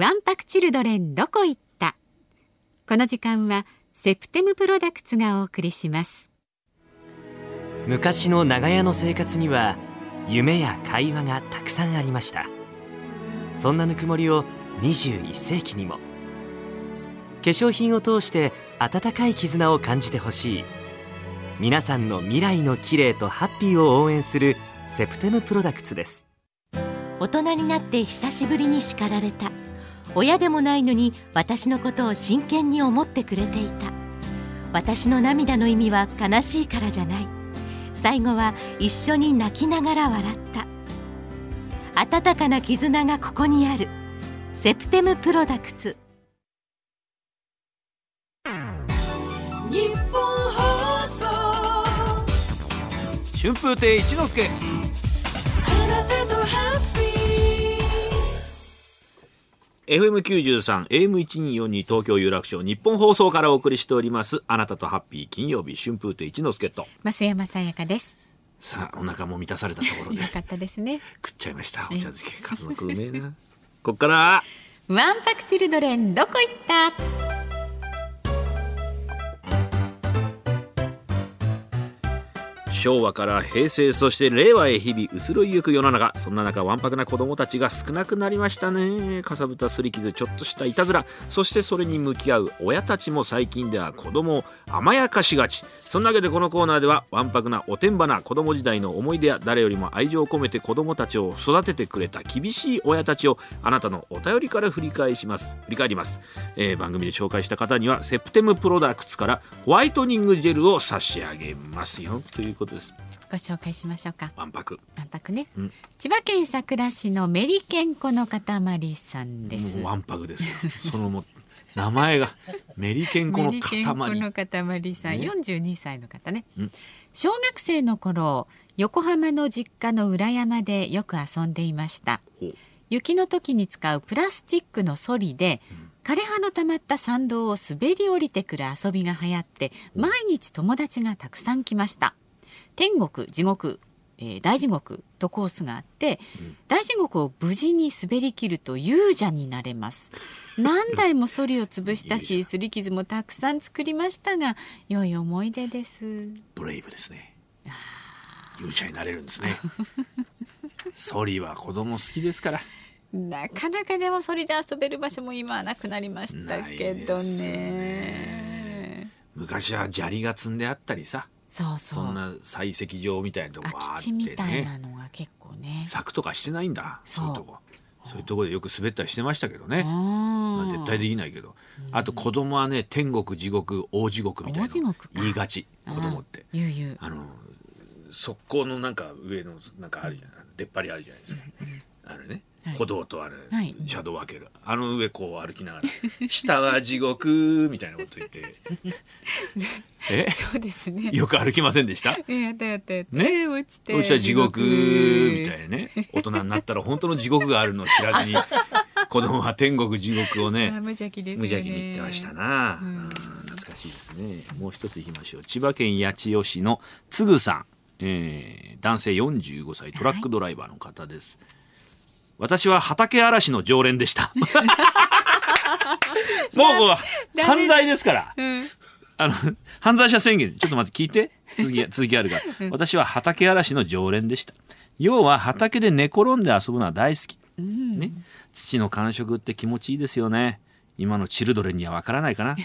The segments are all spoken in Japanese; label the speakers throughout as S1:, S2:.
S1: ワンパクチルドレンどこ行った。この時間はセプテムプロダクツがお送りします。
S2: 昔の長屋の生活には夢や会話がたくさんありました。そんなぬくもりを21世紀にも。化粧品を通して温かい絆を感じてほしい。皆さんの未来の綺麗とハッピーを応援するセプテムプロダクツです。
S3: 大人になって久しぶりに叱られた親でもないのに私のことを真剣に思ってくれていた。私の涙の意味は悲しいからじゃない。最後は一緒に泣きながら笑った。温かな絆がここにある。セプテムプロダクツ。
S4: 日本放送。
S5: 春風亭一之輔。
S4: あなたとハッピー
S5: FM93 AM1242 東京有楽町日本放送からお送りしておりますあなたとハッピー金曜日春風亭一之輔と。
S1: 増山さやかです。
S5: さあお腹も満たされたところで。
S1: よかったですね。
S5: 食っちゃいましたお茶漬け。数の子うめえな。こっから。
S1: ワンパクチルドレンどこ行った？
S5: 昭和から平成そして令和へ日々移ろいゆく世の中そんな中わんぱくな子供たちが少なくなりましたね。かさぶたすり傷ちょっとしたいたずら。そしてそれに向き合う親たちも最近では子供を甘やかしがち。そんなわけでこのコーナーではわんぱくなおてんばな子供時代の思い出や誰よりも愛情を込めて子供たちを育ててくれた厳しい親たちをあなたのお便りから振り返します。振り返ります、えー番組で紹介した方にはセプテムプロダクツからホワイトニングジェルを差し上げますよ。ということです。
S1: ご紹介しましょうか。
S5: わんぱく
S1: わんぱくね、
S5: うん。
S1: 千葉県佐倉市のメリケンコの塊さんです。
S5: もうわんぱくですよ。そのもう名前がメリケンコの塊。
S1: の塊さん、
S5: ね。
S1: 42歳の方ね、
S5: うん。
S1: 小学生の頃横浜の実家の裏山でよく遊んでいました。雪の時に使うプラスチックのソリで、枯葉の溜まった山道を滑り降りてくる遊びが流行って毎日友達がたくさん来ました天国地獄、えー大地獄とコースがあって、大地獄を無事に滑り切ると勇者になれます。何台もソリを潰したし 擦り傷もたくさん作りましたが良い思い出です。
S5: ブレイブですね。勇者になれるんですね。ソリは子供好きですから。
S1: なかなかでもソリで遊べる場所も今はなくなりましたけどね。
S5: ね。昔は砂利が積んであったりさ
S1: そうそう。
S5: そんな採石場みたいなとこがあ
S1: 空き
S5: って
S1: 地みたいな
S5: ね
S1: のが結構ね。
S5: 柵とかしてないんだ
S1: そう。
S5: いうとこ。そういうとこでよく滑ったりしてましたけどね。
S1: うん。
S5: 絶対できないけど。あと子供はね天国地獄大地獄みたいな
S1: 大地獄か。
S5: 言いがち子供って。
S1: ゆうゆう
S5: あの側溝のなんか上のなんかあるじゃない。出っ張りあるじゃないですか、あれね、
S1: はい。
S5: 歩道とあれ、
S1: はい。
S5: 車道を分ける。あの上こう歩きながら「下は地獄 」みたいなこと言って。え？
S1: そうですね。
S5: よく歩きませんでした？
S1: えやったやったやった。
S5: ね？
S1: 落ちて
S5: そしたら地獄みたいなね。大人になったら本当の地獄があるのを知らずに 子供は天国地獄を
S1: あ
S5: ね
S1: 無邪気ですよね。
S5: 無邪気に言ってましたな、うん。懐かしいですね。もう一ついきましょう。千葉県八千代市のつぐさん、えー男性45歳トラックドライバーの方です、私は畑嵐の常連でした もう犯罪ですから
S1: うん
S5: あの、犯罪者宣言、ちょっと待って、聞いて。続き、続きあるから。私は畑嵐の常連でした。要は畑で寝転んで遊ぶのは大好き。ね。土の感触って気持ちいいですよね。今のチルドレンにはわからないかな。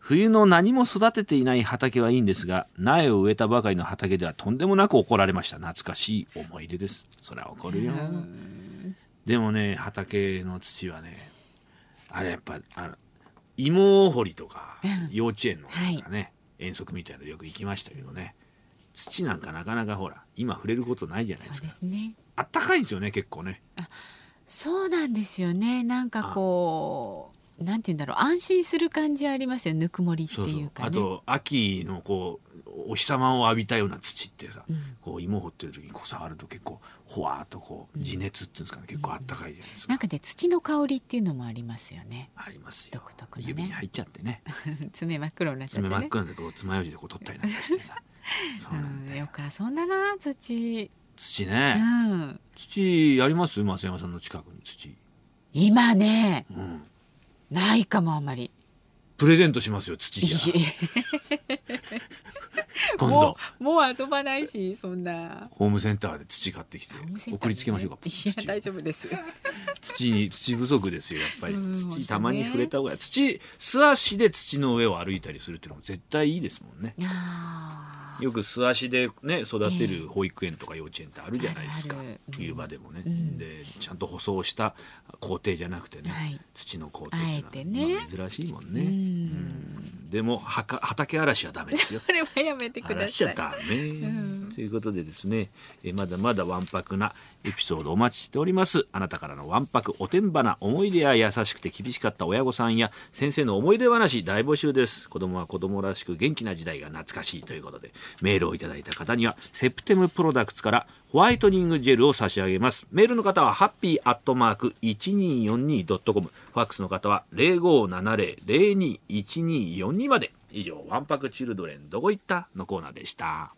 S5: 冬の何も育てていない畑はいいんですが、苗を植えたばかりの畑ではとんでもなく怒られました。懐かしい思い出です。それは怒るよ。でもね、畑の土はね、あれやっぱ、あの芋掘りとか、幼稚園のなんかね、遠足みたいなのよく行きましたけどね。土なんかなかなかほら、今触れることないじゃないですか。
S1: ですね。
S5: あったかいんですよね、結構ね。
S1: そうなんですよね。なんかこうなんて言うんだろう。安心する感じありますよぬくもりっていうかね。
S5: あと秋のこうお日様を浴びたような土ってさ、
S1: うん。
S5: こう芋掘ってる時にこう触ると結構ほわーっとこう地熱っていうんですかね、結構あったかいじゃないですか、
S1: なんかで土の香りっていうのもありますよね。
S5: ありますよ。
S1: ね。
S5: 指に入っちゃってね。
S1: 爪真っ黒になっちゃって
S5: 爪真っ
S1: ね
S5: 黒でこう爪楊枝でこう取ったりなんかしてさ。そうなんだよ。
S1: うんよ。く遊んだな土。う
S5: 土ね、
S1: ん。
S5: 土やります？増山さんの近くに土。
S1: 今ね、
S5: ん。
S1: ないかもあんまり
S5: プレゼントしますよ土じゃ 今度。
S1: もう遊ばないしそんな。
S5: ホームセンターで土買ってきて送りつけましょうか。
S1: い
S5: 土。
S1: や大丈夫です。
S5: 土に土不足ですよやっぱり。
S1: うん
S5: 土たまに触れた方が土素足で土の上を歩いたりするっていうのも絶対いいですもんね。
S1: あ
S5: よく素足でね育てる保育園とか幼稚園ってあるじゃないですか。冬場でもね、
S1: ん。
S5: でちゃんと舗装した工程じゃなくてね、
S1: はい。
S5: 土の工程っていうのは珍しいもんね、でもはか畑荒らしはダメですよ。
S1: これはやめてください。
S5: しちゃダメ、ということでですねえまだまだわんぱくなエピソードお待ちしております。あなたからのわんぱくおてんばな思い出や優しくて厳しかった親御さんや先生の思い出話大募集です。子供は子供らしく元気な時代が懐かしいということでメールをいただいた方にはセプテムプロダクツからホワイトニングジェルを差し上げます。メールの方はハッピーアットマーク 1242.com ファックスの方は0570-021242まで。以上わんぱくチルドレンどこ行った？のコーナーでした。